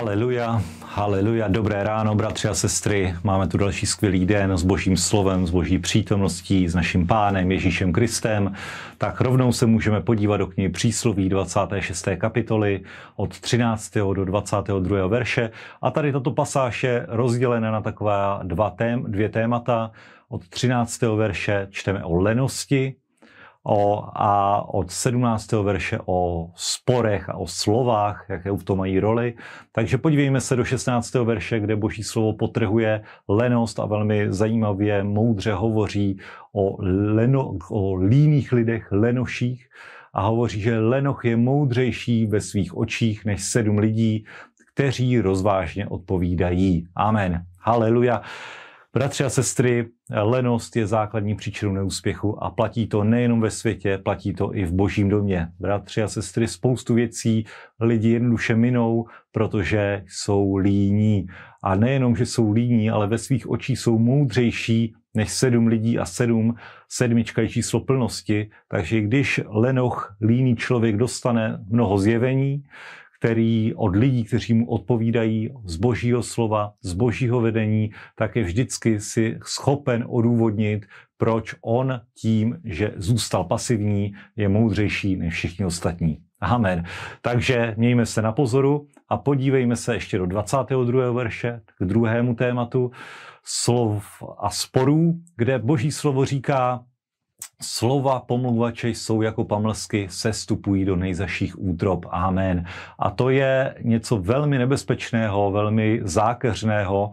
Haleluja, haleluja, dobré ráno, bratři a sestry. Máme tu další skvělý den s božím slovem, s boží přítomností, s naším pánem Ježíšem Kristem. Tak rovnou se můžeme podívat do knihy Přísloví 26. kapitoly od 13. do 22. verše. A tady tato pasáž je rozdělena na taková dva tém, dvě témata. Od 13. verše čteme o lenosti, o, a od 17. verše o sporech a o slovách, jaké v tom mají roli. Takže podívejme se do 16. verše, kde boží slovo potrhuje lenost a velmi zajímavě, moudře hovoří o, leno, o líných lidech, lenoších a hovoří, že lenoch je moudřejší ve svých očích než sedm lidí, kteří rozvážně odpovídají. Amen. Haleluja. Bratři a sestry, lenost je základní příčinou neúspěchu a platí to nejenom ve světě, platí to i v božím domě. Bratři a sestry, spoustu věcí lidi jednoduše minou, protože jsou líní. A nejenom, že jsou líní, ale ve svých očích jsou moudřejší než sedm lidí a sedm, sedmička je číslo plnosti. Takže když lenoch, líný člověk dostane mnoho zjevení, který od lidí, kteří mu odpovídají z božího slova, z božího vedení, tak je vždycky si schopen odůvodnit, proč on tím, že zůstal pasivní, je moudřejší než všichni ostatní. Amen. Takže mějme se na pozoru a podívejme se ještě do 22. verše, k druhému tématu slov a sporů, kde boží slovo říká, Slova pomluvače jsou jako pamlsky, sestupují do nejzaších útrop. Amen. A to je něco velmi nebezpečného, velmi zákeřného,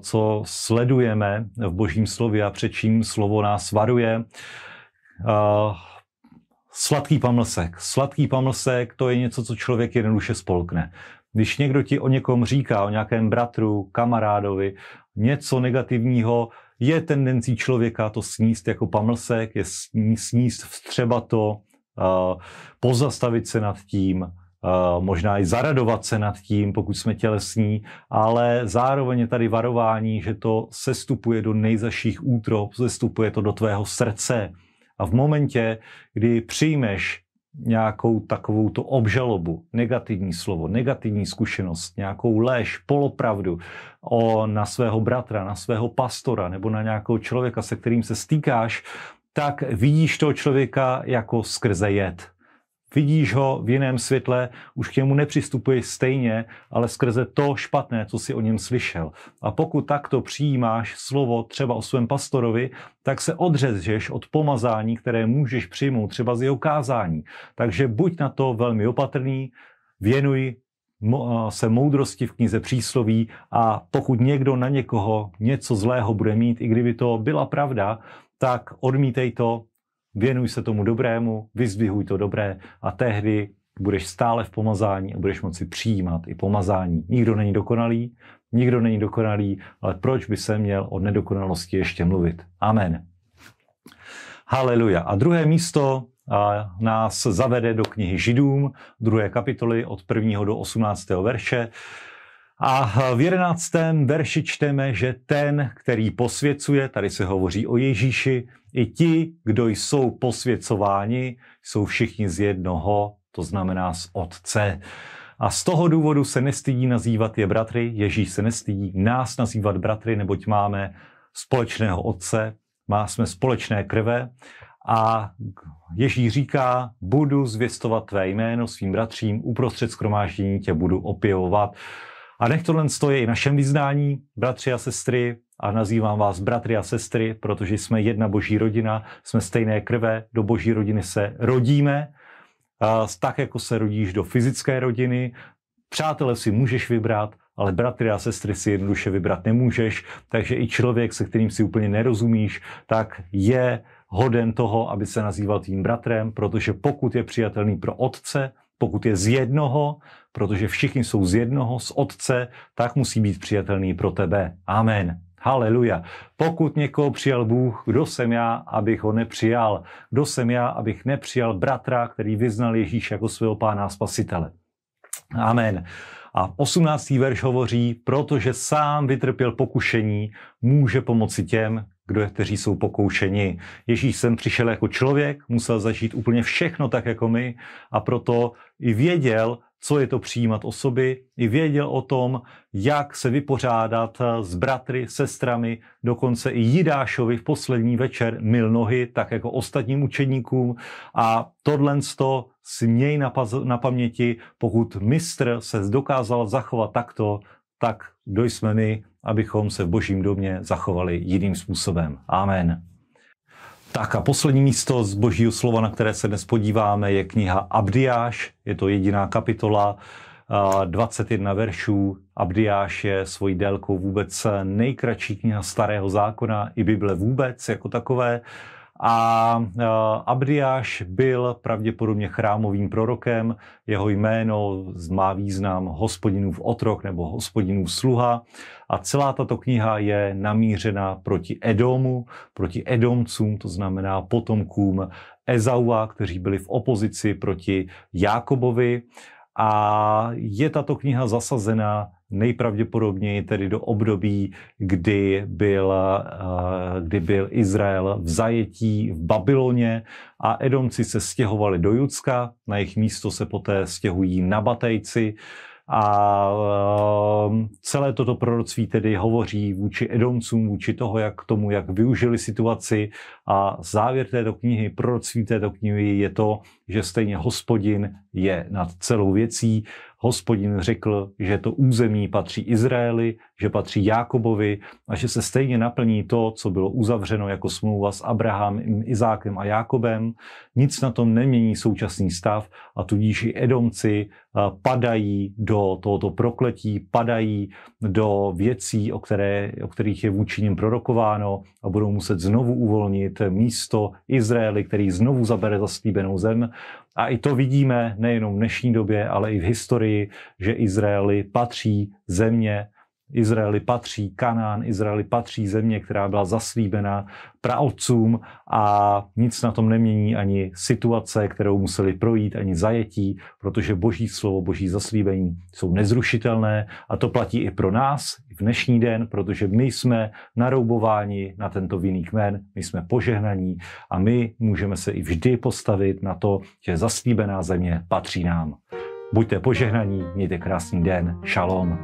co sledujeme v božím slově a před čím slovo nás varuje. Sladký pamlsek. Sladký pamlsek to je něco, co člověk jednoduše spolkne. Když někdo ti o někom říká, o nějakém bratru, kamarádovi, něco negativního, je tendencí člověka to sníst jako pamlsek, je sníst vstřeba to, pozastavit se nad tím, možná i zaradovat se nad tím, pokud jsme tělesní, ale zároveň je tady varování, že to sestupuje do nejzaších útrop, sestupuje to do tvého srdce. A v momentě, kdy přijmeš nějakou takovou to obžalobu, negativní slovo, negativní zkušenost, nějakou lež, polopravdu o, na svého bratra, na svého pastora nebo na nějakého člověka, se kterým se stýkáš, tak vidíš toho člověka jako skrze jed vidíš ho v jiném světle, už k němu nepřistupuješ stejně, ale skrze to špatné, co si o něm slyšel. A pokud takto přijímáš slovo třeba o svém pastorovi, tak se odřežeš od pomazání, které můžeš přijmout třeba z jeho kázání. Takže buď na to velmi opatrný, věnuj se moudrosti v knize přísloví a pokud někdo na někoho něco zlého bude mít, i kdyby to byla pravda, tak odmítej to, věnuj se tomu dobrému, vyzvihuj to dobré a tehdy budeš stále v pomazání a budeš moci přijímat i pomazání. Nikdo není dokonalý, nikdo není dokonalý, ale proč by se měl o nedokonalosti ještě mluvit? Amen. Haleluja. A druhé místo a nás zavede do knihy Židům, druhé kapitoly od 1. do 18. verše. A v jedenáctém verši čteme, že ten, který posvěcuje, tady se hovoří o Ježíši, i ti, kdo jsou posvěcováni, jsou všichni z jednoho, to znamená z Otce. A z toho důvodu se nestydí nazývat je bratry, Ježíš se nestydí nás nazývat bratry, neboť máme společného Otce, má jsme společné krve a Ježíš říká, budu zvěstovat tvé jméno svým bratřím, uprostřed skromáždění tě budu opěvovat. A nech tohle stojí i našem vyznání, bratři a sestry, a nazývám vás bratry a sestry, protože jsme jedna boží rodina, jsme stejné krve, do boží rodiny se rodíme, tak jako se rodíš do fyzické rodiny. Přátelé si můžeš vybrat, ale bratry a sestry si jednoduše vybrat nemůžeš, takže i člověk, se kterým si úplně nerozumíš, tak je hoden toho, aby se nazýval tím bratrem, protože pokud je přijatelný pro otce, pokud je z jednoho, protože všichni jsou z jednoho, z otce, tak musí být přijatelný pro tebe. Amen. Haleluja. Pokud někoho přijal Bůh, kdo jsem já, abych ho nepřijal? Kdo jsem já, abych nepřijal bratra, který vyznal Ježíš jako svého pána a spasitele? Amen. A 18. verš hovoří, protože sám vytrpěl pokušení, může pomoci těm, kdo, kteří jsou pokoušeni. Ježíš sem přišel jako člověk, musel zažít úplně všechno tak jako my a proto i věděl, co je to přijímat osoby, i věděl o tom, jak se vypořádat s bratry, sestrami, dokonce i Jidášovi v poslední večer mil nohy, tak jako ostatním učeníkům a tohle si měj na, na paměti, pokud mistr se dokázal zachovat takto, tak kdo jsme my, abychom se v božím domě zachovali jiným způsobem. Amen. Tak a poslední místo z božího slova, na které se dnes podíváme, je kniha Abdiáš. Je to jediná kapitola, 21 veršů. Abdiáš je svojí délkou vůbec nejkratší kniha starého zákona i Bible vůbec jako takové. A Abdiáš byl pravděpodobně chrámovým prorokem, jeho jméno má význam hospodinův otrok nebo hospodinův sluha. A celá tato kniha je namířena proti Edomu, proti Edomcům, to znamená potomkům Ezaua, kteří byli v opozici proti Jákobovi. A je tato kniha zasazena nejpravděpodobněji tedy do období, kdy byl, eh, kdy byl Izrael v zajetí v Babyloně a Edomci se stěhovali do Judska, na jejich místo se poté stěhují Nabatejci, a ehm, celé toto proroctví tedy hovoří vůči Edomcům, vůči toho, jak tomu, jak využili situaci. A závěr této knihy, proroctví této knihy je to, že stejně hospodin je nad celou věcí hospodin řekl, že to území patří Izraeli, že patří Jákobovi a že se stejně naplní to, co bylo uzavřeno jako smlouva s Abrahamem, Izákem a Jákobem. Nic na tom nemění současný stav a tudíž i Edomci padají do tohoto prokletí, padají do věcí, o, které, o kterých je vůči nim prorokováno a budou muset znovu uvolnit místo Izraeli, který znovu zabere zaslíbenou zem a i to vidíme nejenom v dnešní době, ale i v historii, že Izraeli patří země, Izraeli patří Kanán, Izraeli patří země, která byla zaslíbena praotcům a nic na tom nemění ani situace, kterou museli projít, ani zajetí, protože boží slovo, boží zaslíbení jsou nezrušitelné a to platí i pro nás v dnešní den, protože my jsme naroubováni na tento vinný kmen, my jsme požehnaní a my můžeme se i vždy postavit na to, že zaslíbená země patří nám. Buďte požehnaní, mějte krásný den, šalom.